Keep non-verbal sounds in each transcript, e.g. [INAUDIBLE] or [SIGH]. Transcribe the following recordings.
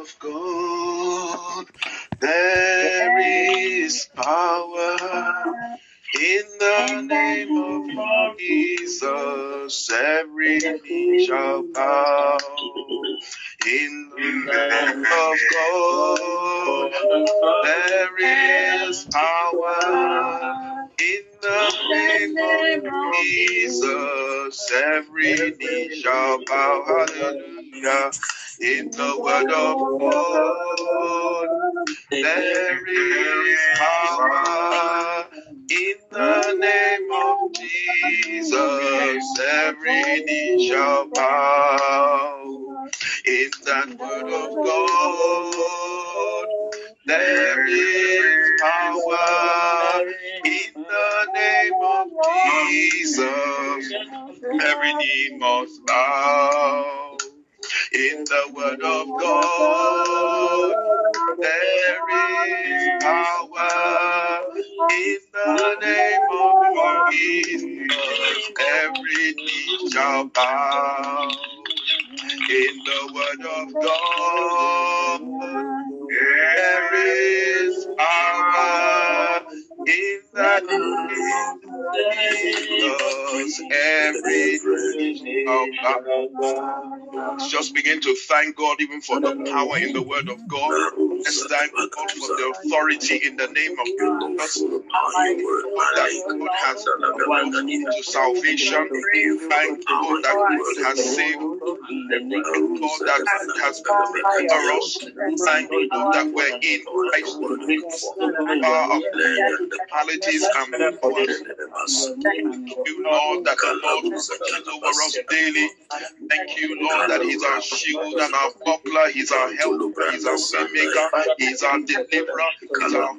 of God, there is power in the name of Jesus. Every knee shall bow. In the name of God, there is power. In the name of Jesus, every knee shall bow. Hallelujah. In the word of God, there is power. In the name of Jesus, every knee shall bow. In that word of God, there is power. In the name of Jesus, every knee must bow. In the word of God, there is power. In the name of Jesus, every knee shall bow. In the word of God, there is power. In that every shall bow. Just begin to thank God even for the power in the word of God. Let's thank God for the authority in the name of Jesus. That God has to salvation. Thank God that God has saved. Thank God that God has delivered us. Thank God that we're in Christ. Power of the principalities and powers. Thank you, Lord, that the Lord watches over us daily. Thank you, Lord, that He's our shield and our buckler. He's our helper. He's our maker. He's our deliverer. He's our.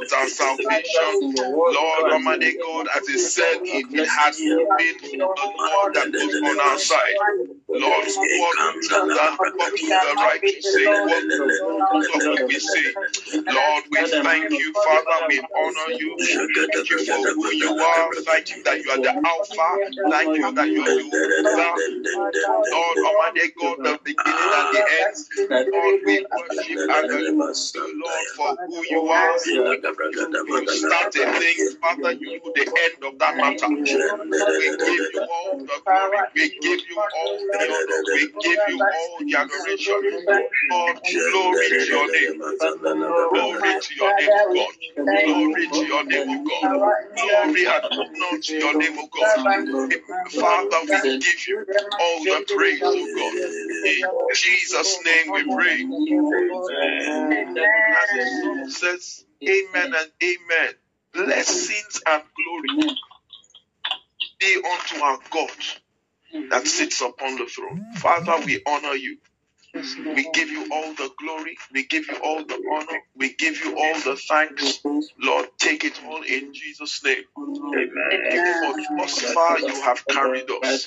He's our salvation. Lord Almighty God, as He said, if it has been the Lord that was on our side, Lord, what done? What the righteous say? What, we say? Lord, we thank you, Father. We honor you. Thank you for who you are. Thank you that you are the Alpha. Thank you that you are the Omega. Lord Almighty God, the beginning and the end. Lord, we worship and Lord, for who you are. You start a thing, Father, you do the end of that matter. We give you all the glory. We give you all the honor. We give you all the adoration. Lord, glory to your name. Glory to your name, God. Glory to your name, God. Glory and honor to your name, O God. Father, we give you all the praise, O God. In Jesus' name we pray. Says, Amen and Amen. Blessings and glory be unto our God that sits upon the throne. Father, we honor you. We give you all the glory. We give you all the honor. We give you all the thanks. Lord, take it all in Jesus' name. Amen. For thus far you have carried us.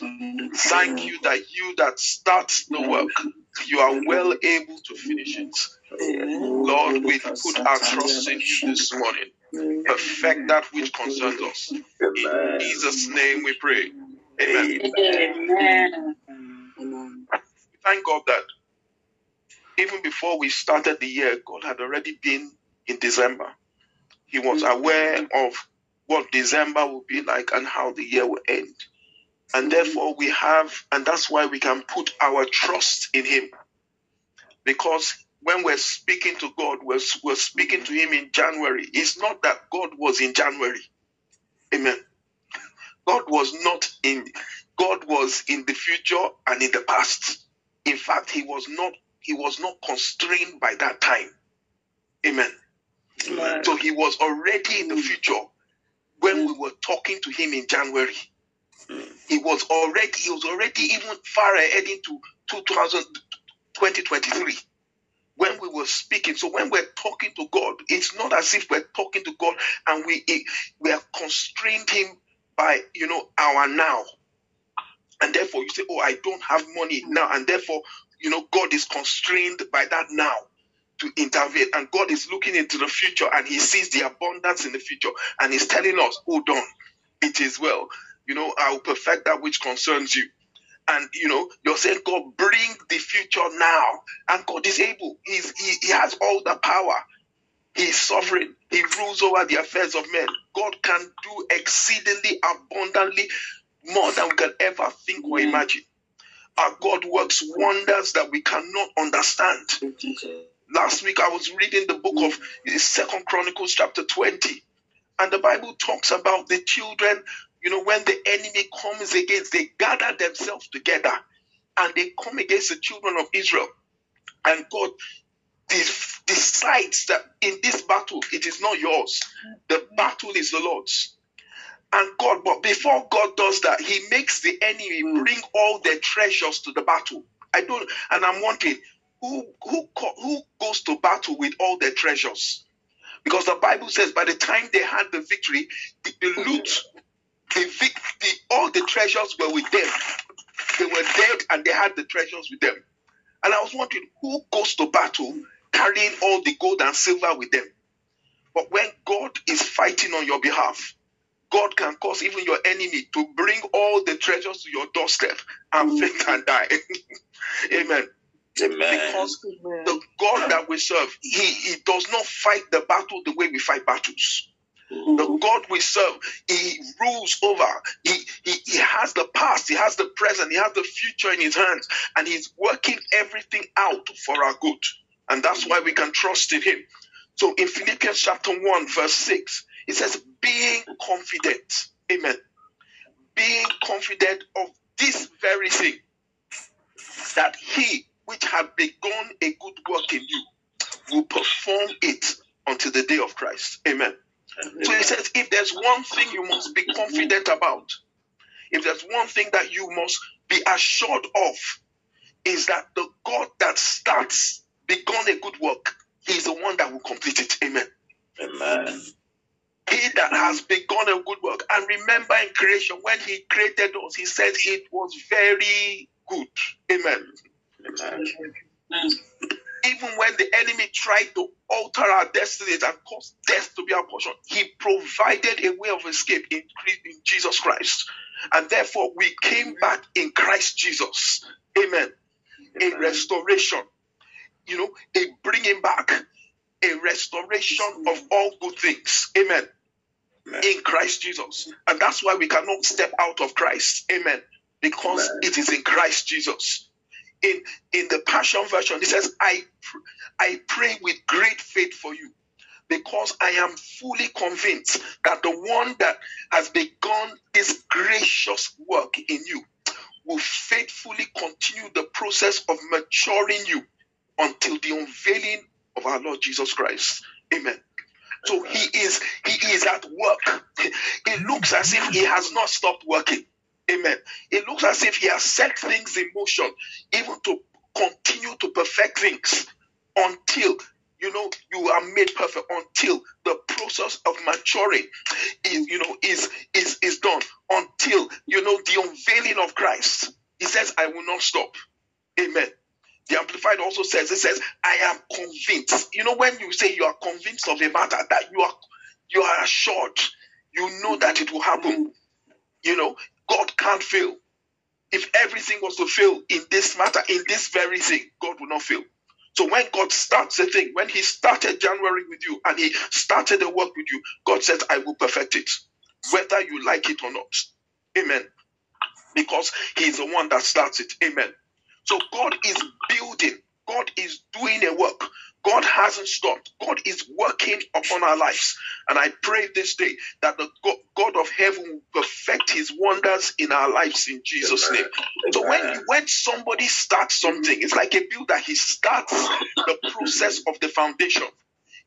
Thank you that you that starts the work, you are well able to finish it. Lord, we put our trust in you this morning. Perfect that which concerns us. In Jesus' name we pray. Amen. Amen. Thank God that even before we started the year, God had already been in December. He was mm. aware of what December will be like and how the year will end. And mm. therefore, we have, and that's why we can put our trust in Him. Because when we're speaking to God, we're, we're speaking to Him in January. It's not that God was in January. Amen. God was not in, God was in the future and in the past. In fact, He was not, He was not constrained by that time. Amen. Amen. So He was already in the mm. future when mm. we were talking to Him in January. Mm. He was already, He was already even far ahead into 2000, 2023 when we were speaking. So when we're talking to God, it's not as if we're talking to God and we we are constrained Him by you know our now, and therefore you say, "Oh, I don't have money now," and therefore you know God is constrained by that now to intervene, and God is looking into the future and He sees the abundance in the future, and He's telling us, "Hold on, it is well." You know, I will perfect that which concerns you. and you know you're saying god bring the future now and god is able He's, he, he has all the power He's sovereign. He rules over the affairs of men. God can do exceedingly abundantly more than we can ever think or imagine. Our God works wonders that we cannot understand. Last week I was reading the book of uh, Second Chronicles chapter 20. And the Bible talks about the children, you know, when the enemy comes against, they gather themselves together and they come against the children of Israel. And God decides that in this battle, it is not yours. The battle is the Lord's. And God, but before God does that, He makes the enemy bring all their treasures to the battle. I don't, and I'm wondering who who who goes to battle with all their treasures? Because the Bible says by the time they had the victory, the, the loot, the, the all the treasures were with them. They were dead and they had the treasures with them. And I was wondering who goes to battle carrying all the gold and silver with them. But when God is fighting on your behalf, God can cause even your enemy to bring all the treasures to your doorstep and mm. faint and die. [LAUGHS] Amen. Amen. Because the God that we serve, he, he does not fight the battle the way we fight battles. Mm-hmm. The God we serve, He rules over. He, he, he has the past, He has the present, He has the future in His hands, and He's working everything out for our good. And that's why we can trust in him. So in Philippians chapter 1, verse 6, it says, being confident. Amen. Being confident of this very thing, that he which had begun a good work in you will perform it until the day of Christ. Amen. So he says, if there's one thing you must be confident about, if there's one thing that you must be assured of, is that the God that starts begun a good work, he is the one that will complete it. Amen. Amen. He that has begun a good work. And remember in creation, when he created us, he said it was very good. Amen. Amen. Even when the enemy tried to alter our destinies and cause death to be our portion, he provided a way of escape in, in Jesus Christ. And therefore, we came back in Christ Jesus. Amen. Amen. A restoration you know, a bringing back, a restoration of all good things. Amen. In Christ Jesus. And that's why we cannot step out of Christ. Amen. Because Amen. it is in Christ Jesus. In in the Passion Version, it says, I I pray with great faith for you because I am fully convinced that the one that has begun this gracious work in you will faithfully continue the process of maturing you until the unveiling of our Lord Jesus Christ. Amen. So he is he is at work. It looks as if he has not stopped working. Amen. It looks as if he has set things in motion, even to continue to perfect things until you know you are made perfect until the process of maturing is you know is is is done until you know the unveiling of Christ. He says, I will not stop. Amen. The Amplified also says, it says, I am convinced. You know, when you say you are convinced of a matter, that you are you are assured, you know that it will happen. You know, God can't fail. If everything was to fail in this matter, in this very thing, God will not fail. So when God starts a thing, when He started January with you and He started the work with you, God says, I will perfect it, whether you like it or not. Amen. Because He's the one that starts it. Amen. So God is building, God is doing a work. God hasn't stopped. God is working upon our lives. And I pray this day that the God of heaven will perfect his wonders in our lives in Jesus' name. So when, when somebody starts something, it's like a builder, he starts the process of the foundation.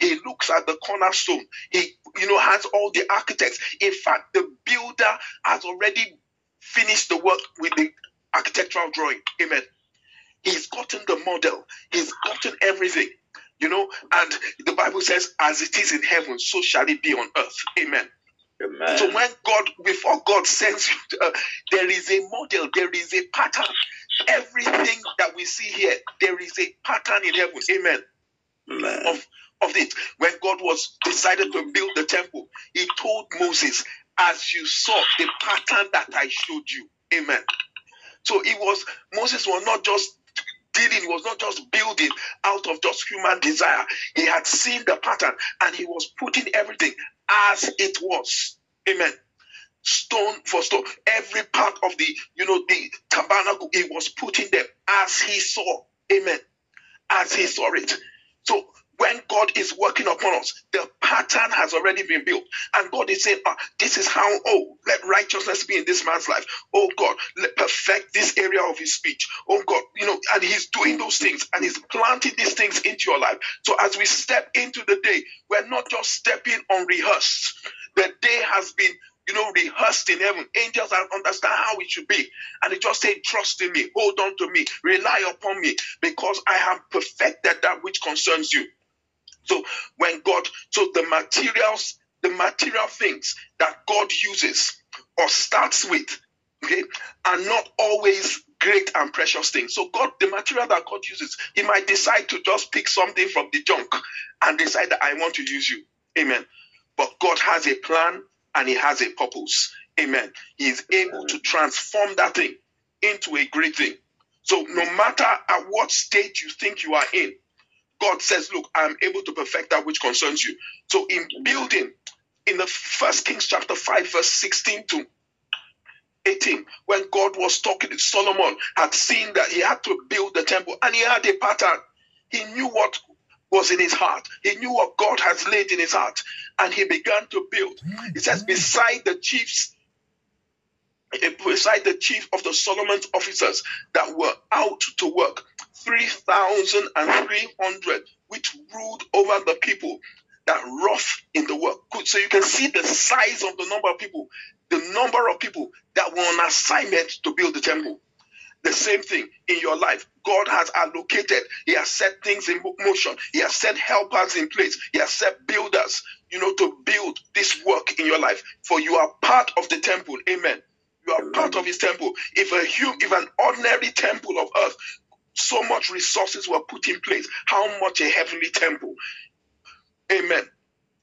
He looks at the cornerstone. He, you know, has all the architects. In fact, the builder has already finished the work with the architectural drawing. Amen. He's gotten the model, he's gotten everything. You know, and the Bible says, as it is in heaven, so shall it be on earth. Amen. Amen. So when God, before God sends you, uh, there is a model, there is a pattern. Everything that we see here, there is a pattern in heaven. Amen. Amen. Of of it. When God was decided to build the temple, He told Moses, "As you saw the pattern that I showed you." Amen. So it was Moses was not just dealing, he was not just building out of just human desire. He had seen the pattern and he was putting everything as it was. Amen. Stone for stone, every part of the you know the tabernacle, he was putting them as he saw. Amen. As he saw it. So when God is working upon us, the pattern has already been built. And God is saying, ah, this is how, oh, let righteousness be in this man's life. Oh God, let perfect this area of his speech. Oh God, you know, and he's doing those things and he's planting these things into your life. So as we step into the day, we're not just stepping on rehearsed. The day has been you know, rehearsed in heaven. Angels understand how it should be. And they just say, trust in me, hold on to me, rely upon me, because I have perfected that which concerns you. So when God, so the materials, the material things that God uses or starts with, okay, are not always great and precious things. So God, the material that God uses, He might decide to just pick something from the junk and decide that I want to use you. Amen. But God has a plan and He has a purpose. Amen. He is able to transform that thing into a great thing. So no matter at what stage you think you are in, God says, Look, I'm able to perfect that which concerns you. So, in building, in the first Kings chapter 5, verse 16 to 18, when God was talking to Solomon, had seen that he had to build the temple and he had a pattern. He knew what was in his heart. He knew what God has laid in his heart. And he began to build. He says, beside the chiefs, beside the chief of the Solomon's officers that were out to work, 3,300 which ruled over the people that rough in the work. So you can see the size of the number of people, the number of people that were on assignment to build the temple. The same thing in your life. God has allocated, He has set things in motion, He has set helpers in place, He has set builders, you know, to build this work in your life. For you are part of the temple. Amen. You are part of His temple. If a if an ordinary temple of earth so much resources were put in place. How much a heavenly temple? Amen.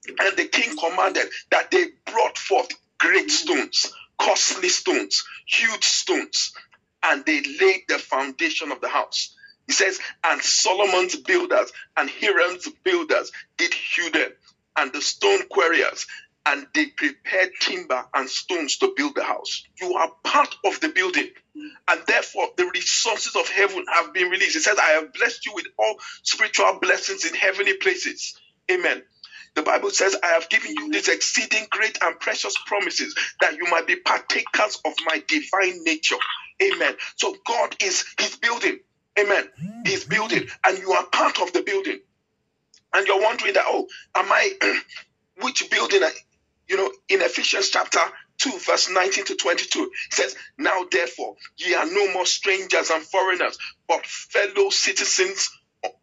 And the king commanded that they brought forth great stones, costly stones, huge stones, and they laid the foundation of the house. He says, and Solomon's builders and Hiram's builders did hew them, and the stone quarriers and they prepared timber and stones to build the house. You are part of the building, and therefore the resources of heaven have been released. It says, I have blessed you with all spiritual blessings in heavenly places. Amen. The Bible says, I have given you these exceeding great and precious promises that you might be partakers of my divine nature. Amen. So God is building. Amen. He's building, and you are part of the building. And you're wondering that, oh, am I [CLEARS THROAT] which building you know, in Ephesians chapter 2, verse 19 to 22, it says, Now therefore, ye are no more strangers and foreigners, but fellow citizens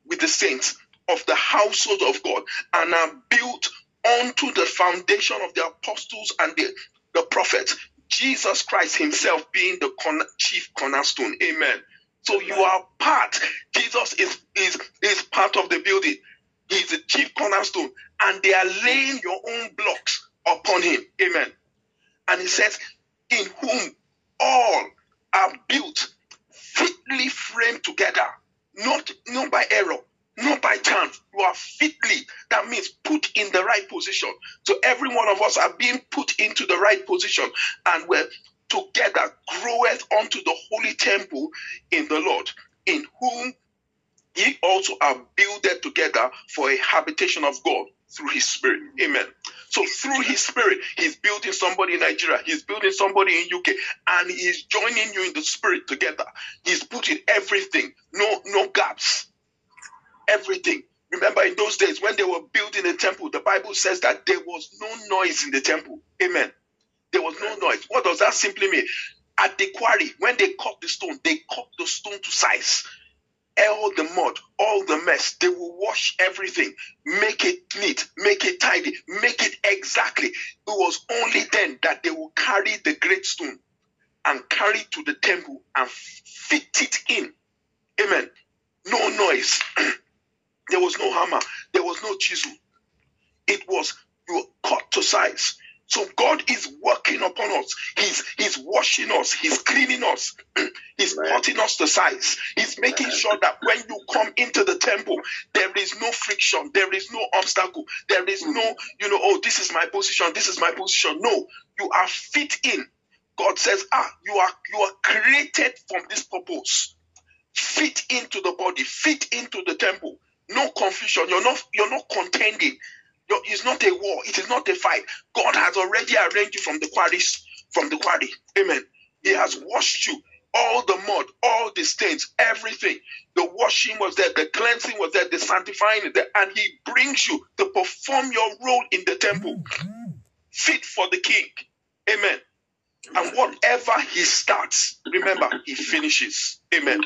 with the saints of the household of God, and are built onto the foundation of the apostles and the, the prophets, Jesus Christ Himself being the chief cornerstone. Amen. So you are part. Jesus is, is, is part of the building. He's the chief cornerstone, and they are laying your own blocks upon him. Amen. And he says, In whom all are built, fitly framed together, not, not by error, not by chance. You are fitly, that means put in the right position. So every one of us are being put into the right position, and we're together groweth unto the holy temple in the Lord, in whom ye also are builded together for a habitation of God through his spirit. Amen. So through his spirit, he's building somebody in Nigeria, he's building somebody in UK, and he's joining you in the spirit together. He's putting everything, no, no gaps. Everything. Remember in those days when they were building the temple, the Bible says that there was no noise in the temple. Amen. There was no noise. What does that simply mean? At the quarry, when they cut the stone, they cut the stone to size all the mud, all the mess. They will wash everything, make it neat, make it tidy, make it exactly. It was only then that they will carry the great stone and carry to the temple and fit it in. Amen. No noise. [CLEARS THROAT] there was no hammer. There was no chisel. It was you were cut to size. So God is working upon us. He's He's washing us. He's cleaning us. [CLEARS THROAT] he's Amen. cutting us to size. He's making sure that when you come into the temple, there is no friction. There is no obstacle. There is no, you know, oh, this is my position. This is my position. No, you are fit in. God says, ah, you are you are created from this purpose. Fit into the body. Fit into the temple. No confusion. You're not you're not contending. It's not a war. It is not a fight. God has already arranged you from the quarries, from the quarry. Amen. He has washed you. All the mud, all the stains, everything. The washing was there, the cleansing was there, the sanctifying there, and He brings you to perform your role in the temple, fit for the King. Amen. And whatever He starts, remember, He finishes. Amen.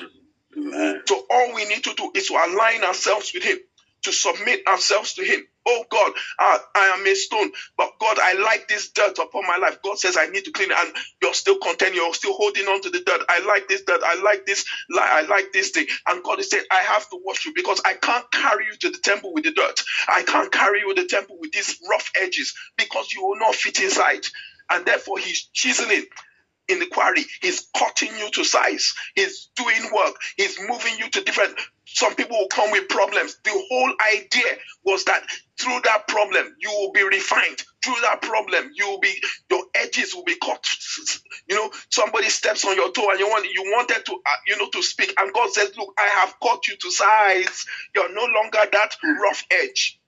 Amen. So all we need to do is to align ourselves with Him, to submit ourselves to Him. Oh God, I, I am a stone, but God, I like this dirt upon my life. God says I need to clean it, and you're still content. You're still holding on to the dirt. I like this dirt. I like this. I like this thing. And God is saying, I have to wash you because I can't carry you to the temple with the dirt. I can't carry you to the temple with these rough edges because you will not fit inside. And therefore, He's chiseling in the quarry. He's cutting you to size. He's doing work. He's moving you to different. Some people will come with problems. The whole idea was that through that problem, you will be refined. Through that problem, you will be your edges will be cut. You know, somebody steps on your toe and you want you wanted to uh, you know to speak, and God says, "Look, I have cut you to size. You're no longer that rough edge.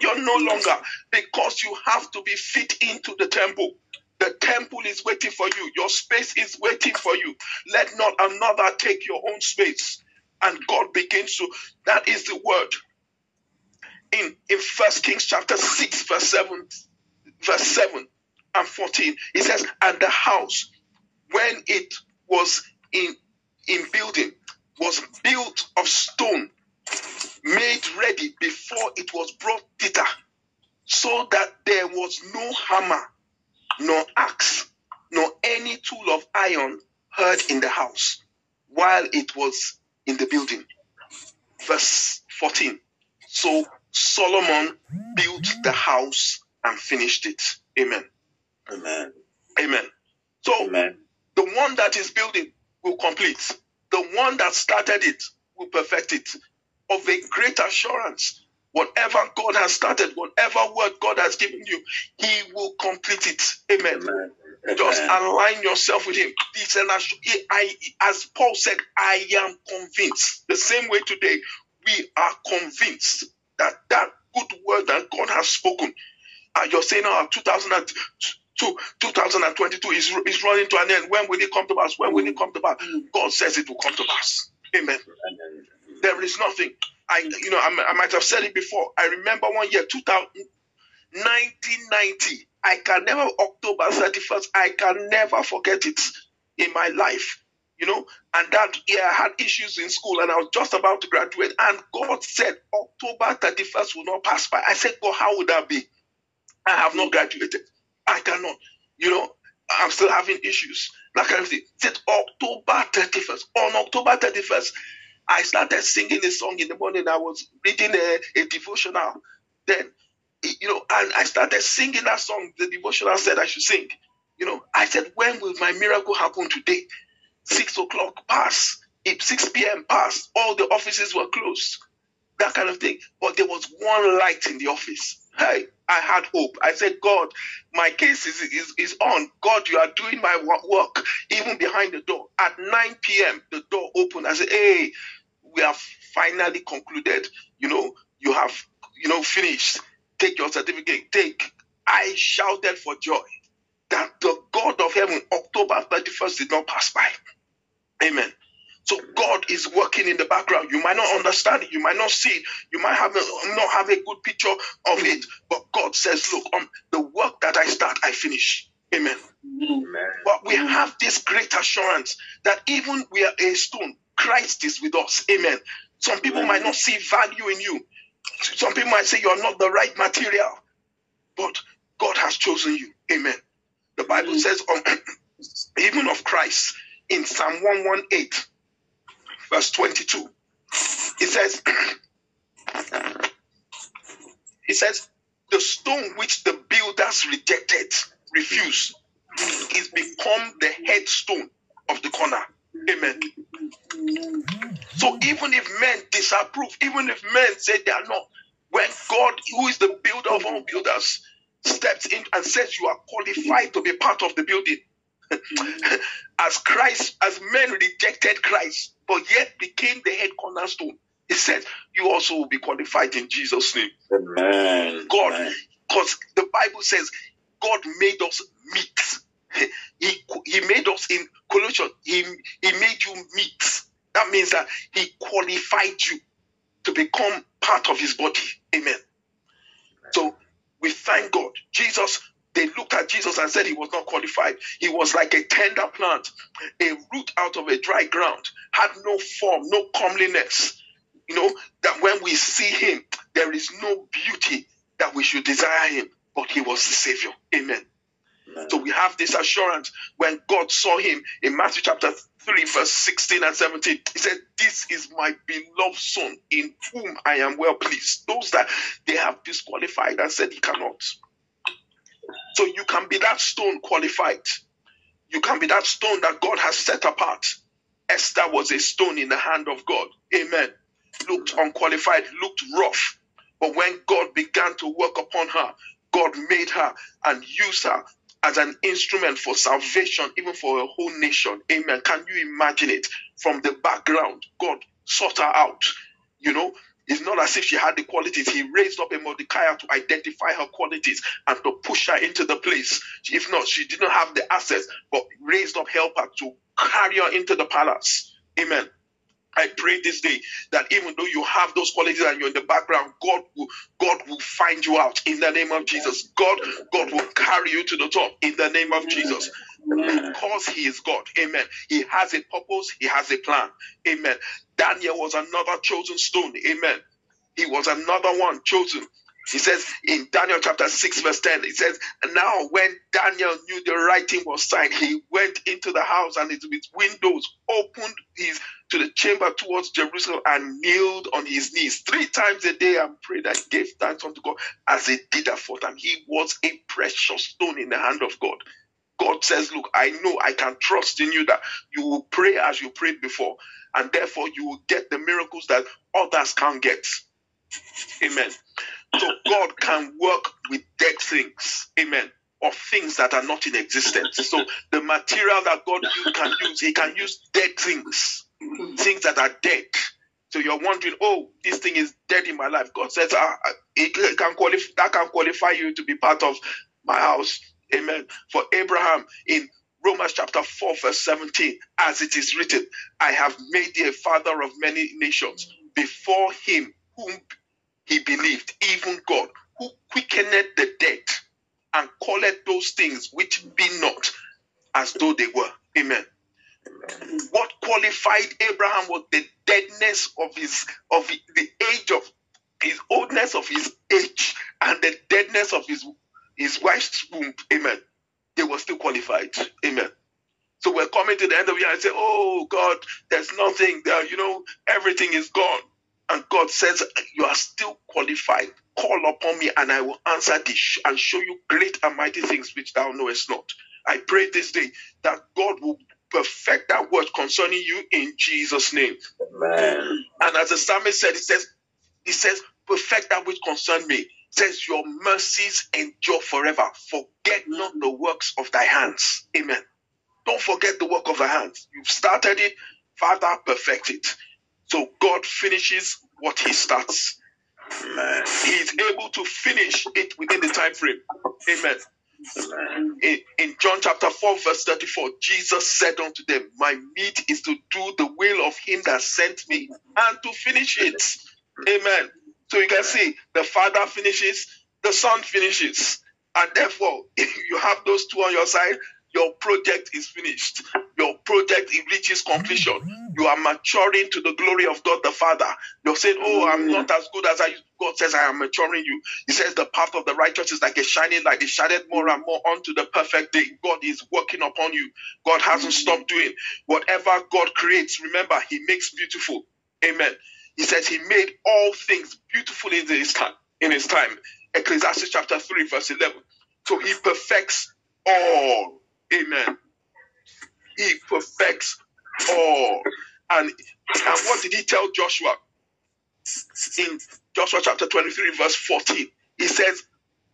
You're no longer because you have to be fit into the temple." The temple is waiting for you. Your space is waiting for you. Let not another take your own space. And God begins to, that is the word. In in First Kings chapter 6, verse 7, verse 7 and 14, it says, And the house, when it was in in building, was built of stone, made ready before it was brought thither, so that there was no hammer nor axe, nor any tool of iron heard in the house while it was in the building. Verse 14. So Solomon built the house and finished it. Amen. Amen. Amen. So Amen. the one that is building will complete. The one that started it will perfect it. Of a great assurance. Whatever God has started, whatever word God has given you, He will complete it. Amen. Amen. Just Amen. align yourself with Him. Assu- I, as Paul said, I am convinced. The same way today, we are convinced that that good word that God has spoken. Uh, you're saying, oh, 2002, 2022 is, is running to an end. When will it come to pass? When will it come to pass? God says it will come to pass. Amen. Amen. There is nothing. I, you know, I, I might have said it before. I remember one year, 2000, 1990. I can never, October 31st, I can never forget it in my life. You know, and that year I had issues in school and I was just about to graduate. And God said, October 31st will not pass by. I said, God, how would that be? I have not graduated. I cannot. You know, I'm still having issues. Of thing. Said October 31st. On October 31st, I started singing a song in the morning. I was reading a, a devotional. Then, you know, and I started singing that song. The devotional said I should sing. You know, I said, when will my miracle happen today? Six o'clock pass. If 6 p.m. passed, all the offices were closed. That kind of thing. But there was one light in the office. Hey, I had hope. I said, God, my case is, is, is on. God, you are doing my work even behind the door. At 9 p.m., the door opened. I said, hey, we have finally concluded. You know, you have, you know, finished. Take your certificate. Take. I shouted for joy that the God of heaven, October 31st, did not pass by. Amen. So God is working in the background. You might not understand it. You might not see it. You might have a, not have a good picture of it. But God says, look, um, the work that I start, I finish. Amen. Amen. But we have this great assurance that even we are a stone, Christ is with us. Amen. Some people might not see value in you. Some people might say you are not the right material. But God has chosen you. Amen. The Bible says, um, [CLEARS THROAT] even of Christ, in Psalm 118, verse 22, it says, [CLEARS THROAT] it says, the stone which the builders rejected refused, is become the headstone of the corner. Amen. So even if men disapprove, even if men say they are not, when God, who is the builder of all builders, steps in and says you are qualified to be part of the building. [LAUGHS] as Christ, as men rejected Christ, but yet became the head cornerstone, he said, You also will be qualified in Jesus' name. Amen. God, because the Bible says God made us meet. [LAUGHS] He, he made us in Colossians, he, he made you meet. That means that he qualified you to become part of his body. Amen. So we thank God. Jesus, they looked at Jesus and said he was not qualified. He was like a tender plant, a root out of a dry ground, had no form, no comeliness. You know, that when we see him, there is no beauty that we should desire him, but he was the Savior. Amen. So we have this assurance when God saw him in Matthew chapter 3, verse 16 and 17. He said, This is my beloved son in whom I am well pleased. Those that they have disqualified and said he cannot. So you can be that stone qualified. You can be that stone that God has set apart. Esther was a stone in the hand of God. Amen. Looked unqualified, looked rough. But when God began to work upon her, God made her and used her as an instrument for salvation, even for a whole nation. Amen. Can you imagine it? From the background, God sought her out. You know, it's not as if she had the qualities. He raised up a Mordecai to identify her qualities and to push her into the place. If not, she didn't have the assets, but raised up helper to carry her into the palace. Amen. I pray this day that even though you have those qualities and you're in the background, God will God will find you out in the name of Jesus. God God will carry you to the top in the name of Jesus. Because he is God. Amen. He has a purpose, he has a plan. Amen. Daniel was another chosen stone. Amen. He was another one chosen. He says in Daniel chapter 6, verse 10, he says, Now when Daniel knew the writing was signed, he went into the house and with windows opened his to the chamber towards Jerusalem and kneeled on his knees three times a day and prayed and gave thanks unto God as he did that for time. He was a precious stone in the hand of God. God says, Look, I know I can trust in you that you will pray as you prayed before, and therefore you will get the miracles that others can't get. Amen. So God can work with dead things. Amen. Or things that are not in existence. So the material that God can use, He can use dead things things that are dead. So you're wondering, oh, this thing is dead in my life. God says, ah, it can qualify, that can qualify you to be part of my house. Amen. For Abraham in Romans chapter 4, verse 17, as it is written, I have made thee a father of many nations before him whom he believed, even God, who quickened the dead and called those things which be not as though they were. Amen. What qualified Abraham was the deadness of his of the age of his oldness of his age and the deadness of his his wife's womb. Amen. They were still qualified. Amen. So we're coming to the end of the year and say, Oh God, there's nothing there, you know, everything is gone. And God says, You are still qualified. Call upon me, and I will answer thee and show you great and mighty things which thou knowest not. I pray this day that God will perfect that word concerning you in Jesus' name. Amen. And as the psalmist said, he says, he says, perfect that which concern me. Says, Your mercies endure forever. Forget not the works of thy hands. Amen. Don't forget the work of thy hands. You've started it, Father, perfect it. So God finishes what he starts. Amen. He is able to finish it within the time frame. Amen. In, in, John chapter 4, verse 34, Jesus said unto them, My meat is to do the will of him that sent me and to finish it. Amen. So you can see the Father finishes, the Son finishes. And therefore, [LAUGHS] if you have those two on your side, your project is finished. Your project reaches completion. You are maturing to the glory of God the Father. You're saying, Oh, I'm not as good as I God says I am maturing you. He says the path of the righteous is like a shining light. It shined more and more unto the perfect day. God is working upon you. God hasn't stopped doing. Whatever God creates, remember, He makes beautiful. Amen. He says He made all things beautiful in His time. In His time. Ecclesiastes chapter 3, verse 11. So He perfects all. Amen. He perfects all. And, and what did he tell Joshua? In Joshua chapter 23, verse 14, he says,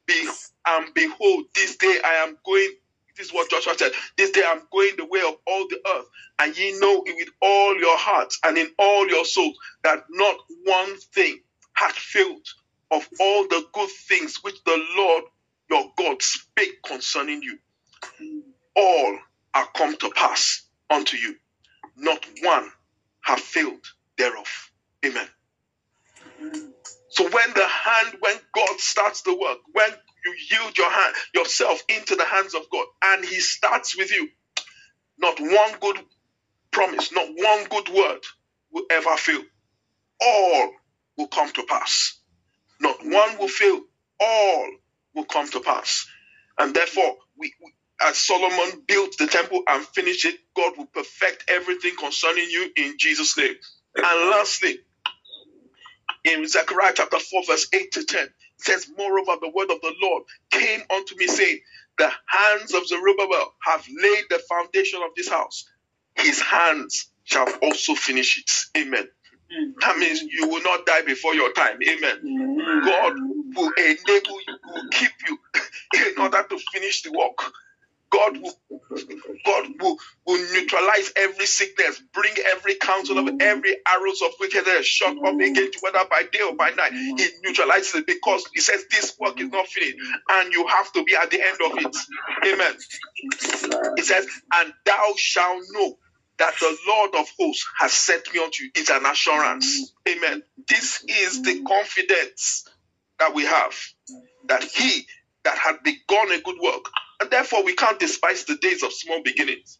Be, And behold, this day I am going this is what Joshua said. This day I'm going the way of all the earth, and ye know it with all your hearts and in all your souls that not one thing hath failed of all the good things which the Lord your God spake concerning you. All are come to pass unto you. Not one have failed thereof. Amen. So when the hand, when God starts the work, when you yield your hand yourself into the hands of God and he starts with you. Not one good promise not one good word will ever fail. All will come to pass. Not one will fail. All will come to pass. And therefore we, we as Solomon built the temple and finished it, God will perfect everything concerning you in Jesus' name. And lastly, in Zechariah chapter 4, verse 8 to 10, says, Moreover, the word of the Lord came unto me, saying, The hands of Zerubbabel have laid the foundation of this house. His hands shall also finish it. Amen. That means you will not die before your time. Amen. God will enable you, will keep you [LAUGHS] in order to finish the work. God will, God will, will neutralize every sickness, bring every counsel of every arrows of wickedness shot up against whether by day or by night. He neutralizes it because he says this work is not finished, and you have to be at the end of it. Amen. He says, and thou shalt know that the Lord of hosts has sent me unto you. It's an assurance. Amen. This is the confidence that we have that he that had begun a good work and therefore, we can't despise the days of small beginnings.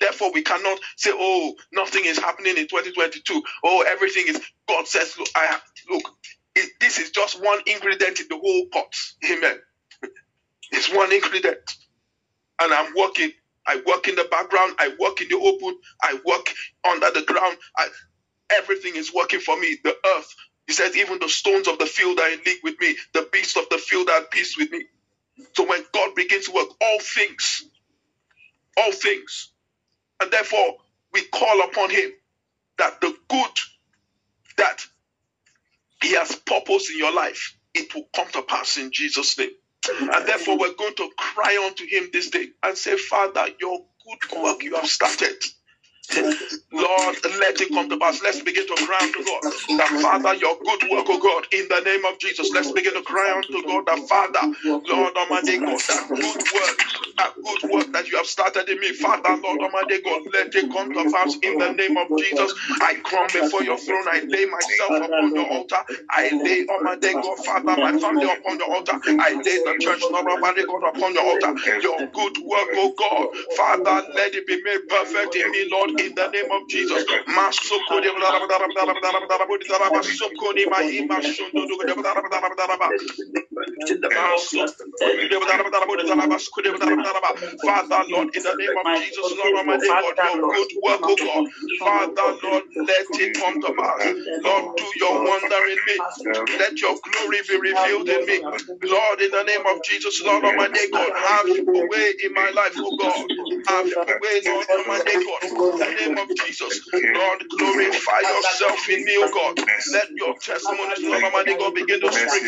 Therefore, we cannot say, "Oh, nothing is happening in 2022." Oh, everything is. God says, "Look, I have, look. It, this is just one ingredient in the whole pot." Amen. [LAUGHS] It's one ingredient, and I'm working. I work in the background. I work in the open. I work under the ground. I, everything is working for me. The earth. He says, even the stones of the field are in league with me. The beasts of the field are at peace with me. So when God begins to work, all things, all things, and therefore we call upon Him that the good that He has purpose in your life, it will come to pass in Jesus' name. And therefore, we're going to cry unto Him this day and say, Father, your good work you have started Lord, let it come to pass. Let's begin to cry unto God. That Father, your good work, oh God, in the name of Jesus. Let's begin to cry unto God, that Father, Lord Almighty God, that good work, that good work that you have started in me, Father, Lord Almighty God, let it come to pass in the name of Jesus. I come before your throne. I lay myself upon the altar. I lay Almighty God, Father, my family upon the altar. I lay the church, Lord Almighty God, upon the altar. Your good work, oh God, Father, let it be made perfect in me, Lord in the name of Jesus. Father, Lord, in the name of Jesus, Lord Almighty God, your good work, oh God. Father, Lord, let it come to pass. Lord, do your wonder in me. Let your glory be revealed in me. Lord, in the name of Jesus, Lord Almighty God, have your way in my life, oh God. Have your way, Lord Almighty God the name of Jesus. Lord, glorify yourself in me, oh God. Let your testimonies, Lord Almighty God, begin to speak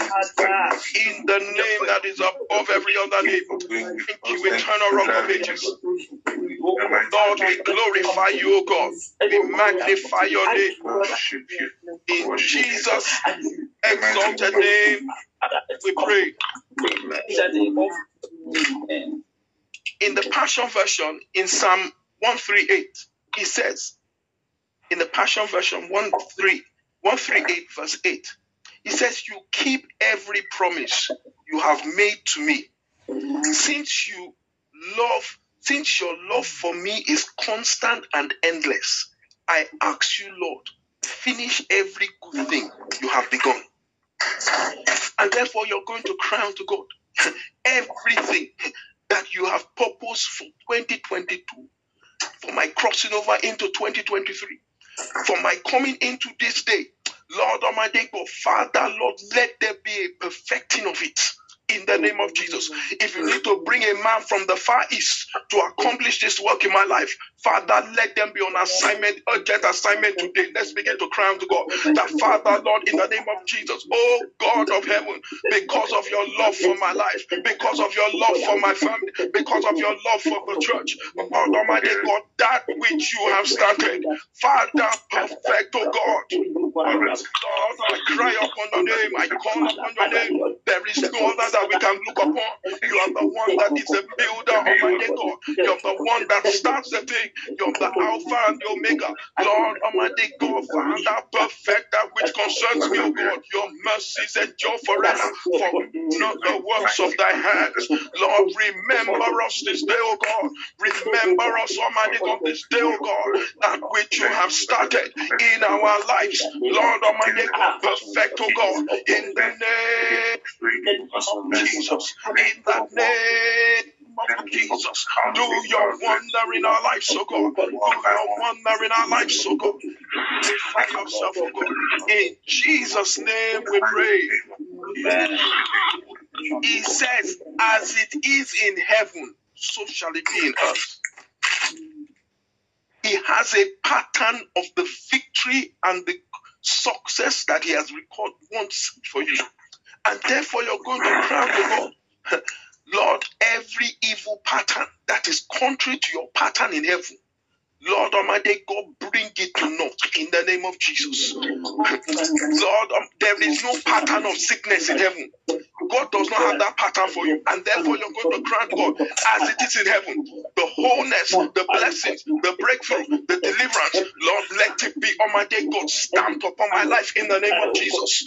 in the name that is above every other name. Thank you, eternal rock of ages. Lord, we glorify you, O God. We magnify your name. In Jesus' exalted name, we pray. In the Passion Version, in Psalm 138, he says in the Passion Version 1 3, 138, verse 8, he says, You keep every promise you have made to me. Since you love, since your love for me is constant and endless, I ask you, Lord, finish every good thing you have begun. And therefore, you're going to cry unto God. [LAUGHS] Everything that you have purposed for 2022 for my crossing over into 2023, for my coming into this day. Lord Almighty God, Father, Lord, let there be a perfecting of it in the name of Jesus. If you need to bring a man from the far east to accomplish this work in my life, Father, let them be on assignment, urgent assignment today. Let's begin to cry to God. That Father, Lord, in the name of Jesus, oh God of heaven, because of your love for my life, because of your love for my family, because of your love for the church, Almighty God, that which you have started, Father, perfect, oh God. Lord, I cry upon your name. I call upon your name. There is no other that we can look upon. You are the one that is the builder of my God. You're the one that starts the thing. You're the Alpha and the Omega. Lord Almighty God, Father, perfect that which concerns me, O God. Your mercies endure forever. For not the works of thy hands. Lord, remember us this day, O God. Remember us, Almighty God, this day, O God, that which you have started in our lives. Lord Almighty God, perfect, oh God, in the name of Jesus, in the name of Jesus. Do your wonder in our lives, so God. Do your wonder in our lives, so God. Glorify yourself, oh God. In Jesus' name we pray. Amen. He says, as it is in heaven, so shall it be in earth. He has a pattern of the victory and the success that He has recorded once for you. And therefore, you're going to crown the Lord. [LAUGHS] Lord, every evil pattern that is contrary to your pattern in heaven, Lord Almighty God, bring it to naught in the name of Jesus. Lord, um, there is no pattern of sickness in heaven. God does not have that pattern for you, and therefore you're going to grant God as it is in heaven the wholeness, the blessings, the breakthrough, the deliverance. Lord, let it be Almighty God stamped upon my life in the name of Jesus.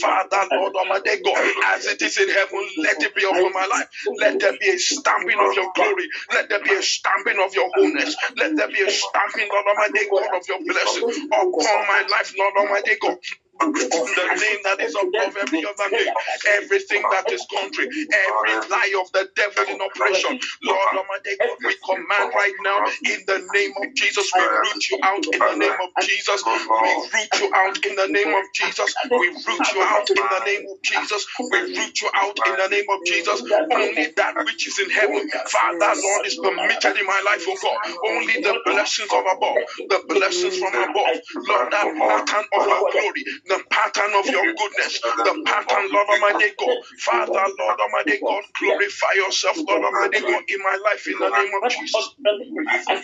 Father, Lord Almighty God, as it is in heaven, let it be upon my life. Let there be a stamping of your glory. Let there be a stamping of your wholeness. Let there be a stamping, Lord Almighty God, of your blessing upon my life, Lord Almighty God Obrigada. The name that is above every other name, everything that is contrary, every lie of the devil in oppression. Lord Almighty God, we command right now in the name of Jesus, we root you out in the name of Jesus. We root you out in the name of Jesus. We root you out in the name of Jesus. We root you out in the name of Jesus. Only that which is in heaven, Father, Lord, is permitted in my life, oh God. Only the blessings of above, the blessings from above, Lord, that pattern of your glory, the pattern of your goodness, the pattern, Lord Almighty God. Father, Lord Almighty God, glorify yourself, Lord Almighty God, in my life in the name of Jesus.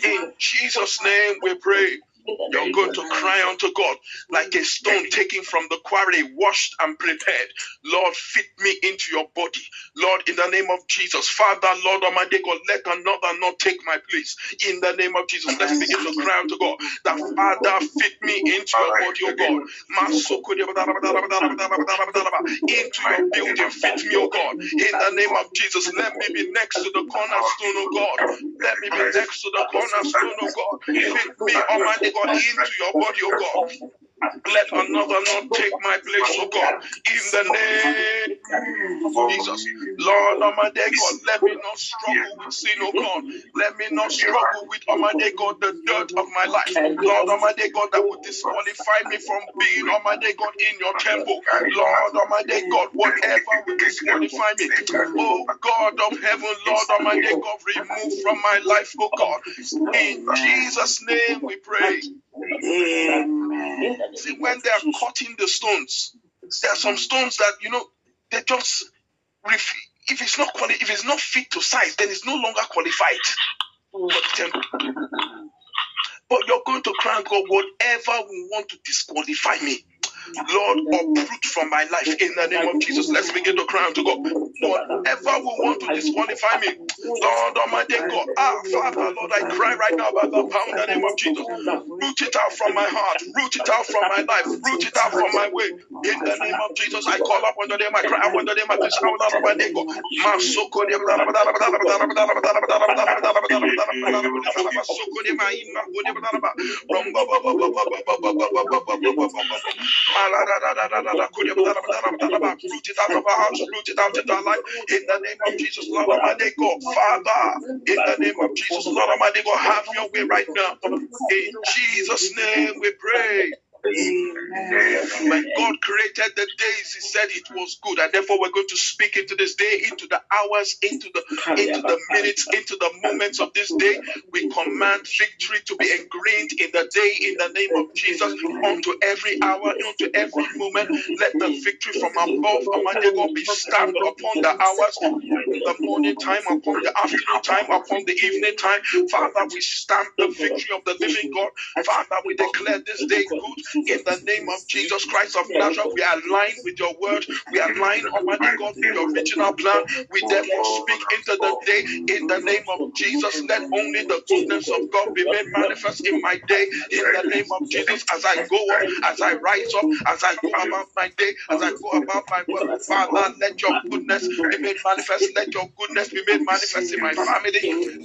In Jesus' name we pray. You're going to cry unto God like a stone taken from the quarry, washed and prepared. Lord, fit me into your body. Lord, in the name of Jesus. Father, Lord Almighty God, let another not take my place. In the name of Jesus, let's begin to cry unto God. That Father, fit me into your body, oh God. Into your building, fit me, oh God. In the name of Jesus, let me be next to the cornerstone, oh God. Let me be next to the cornerstone, oh God. Fit me, Almighty God. God, into your body, oh God. Let another not take my place, oh God, in the name of Jesus. Lord, Almighty God, let me not struggle with sin, oh God. Let me not struggle with, Almighty God, the dirt of my life. Lord, Almighty God, that would disqualify me from being, Almighty God, in your temple. Lord, Almighty God, whatever would disqualify me. Oh God of heaven, Lord, Almighty God, remove from my life, oh God. In Jesus' name we pray. See, when they are cutting the stones, there are some stones that you know they just if it's not quali- if it's not fit to size, then it's no longer qualified for the temple. But you're going to cry God, whatever will want to disqualify me. Lord, uproot from my life in the name of Jesus. Let's begin to cry unto God. Whatever will want to disqualify me, Lord Almighty God, ah, Father, Lord, I cry right now by the power in the name of Jesus. Root it out from my heart, root it out from my life, root it out from my way. In the name of Jesus, I call upon the name, I cry upon the name of this hour In the name of Jesus, Lord Almighty God, Father, in the name of Jesus, Lord Almighty God, have your way right now. In Jesus' name we pray. When God created the days, He said it was good, and therefore we're going to speak into this day, into the hours, into the into the minutes, into the moments of this day. We command victory to be ingrained in the day in the name of Jesus, unto every hour, unto every moment. Let the victory from above, God, be stamped upon the hours, the morning time, upon the afternoon time, upon the evening time. Father, we stamp the victory of the living God. Father, we declare this day good in the name of Jesus Christ of Nazareth. We align with your word. We align, Almighty God, with your original plan. We therefore speak into the day in the name of Jesus. Let only the goodness of God be made manifest in my day in the name of Jesus. As I go up, as I rise up, as I go about my day, as I go about my work, Father, let your goodness be made manifest. Let your goodness be made manifest in my family.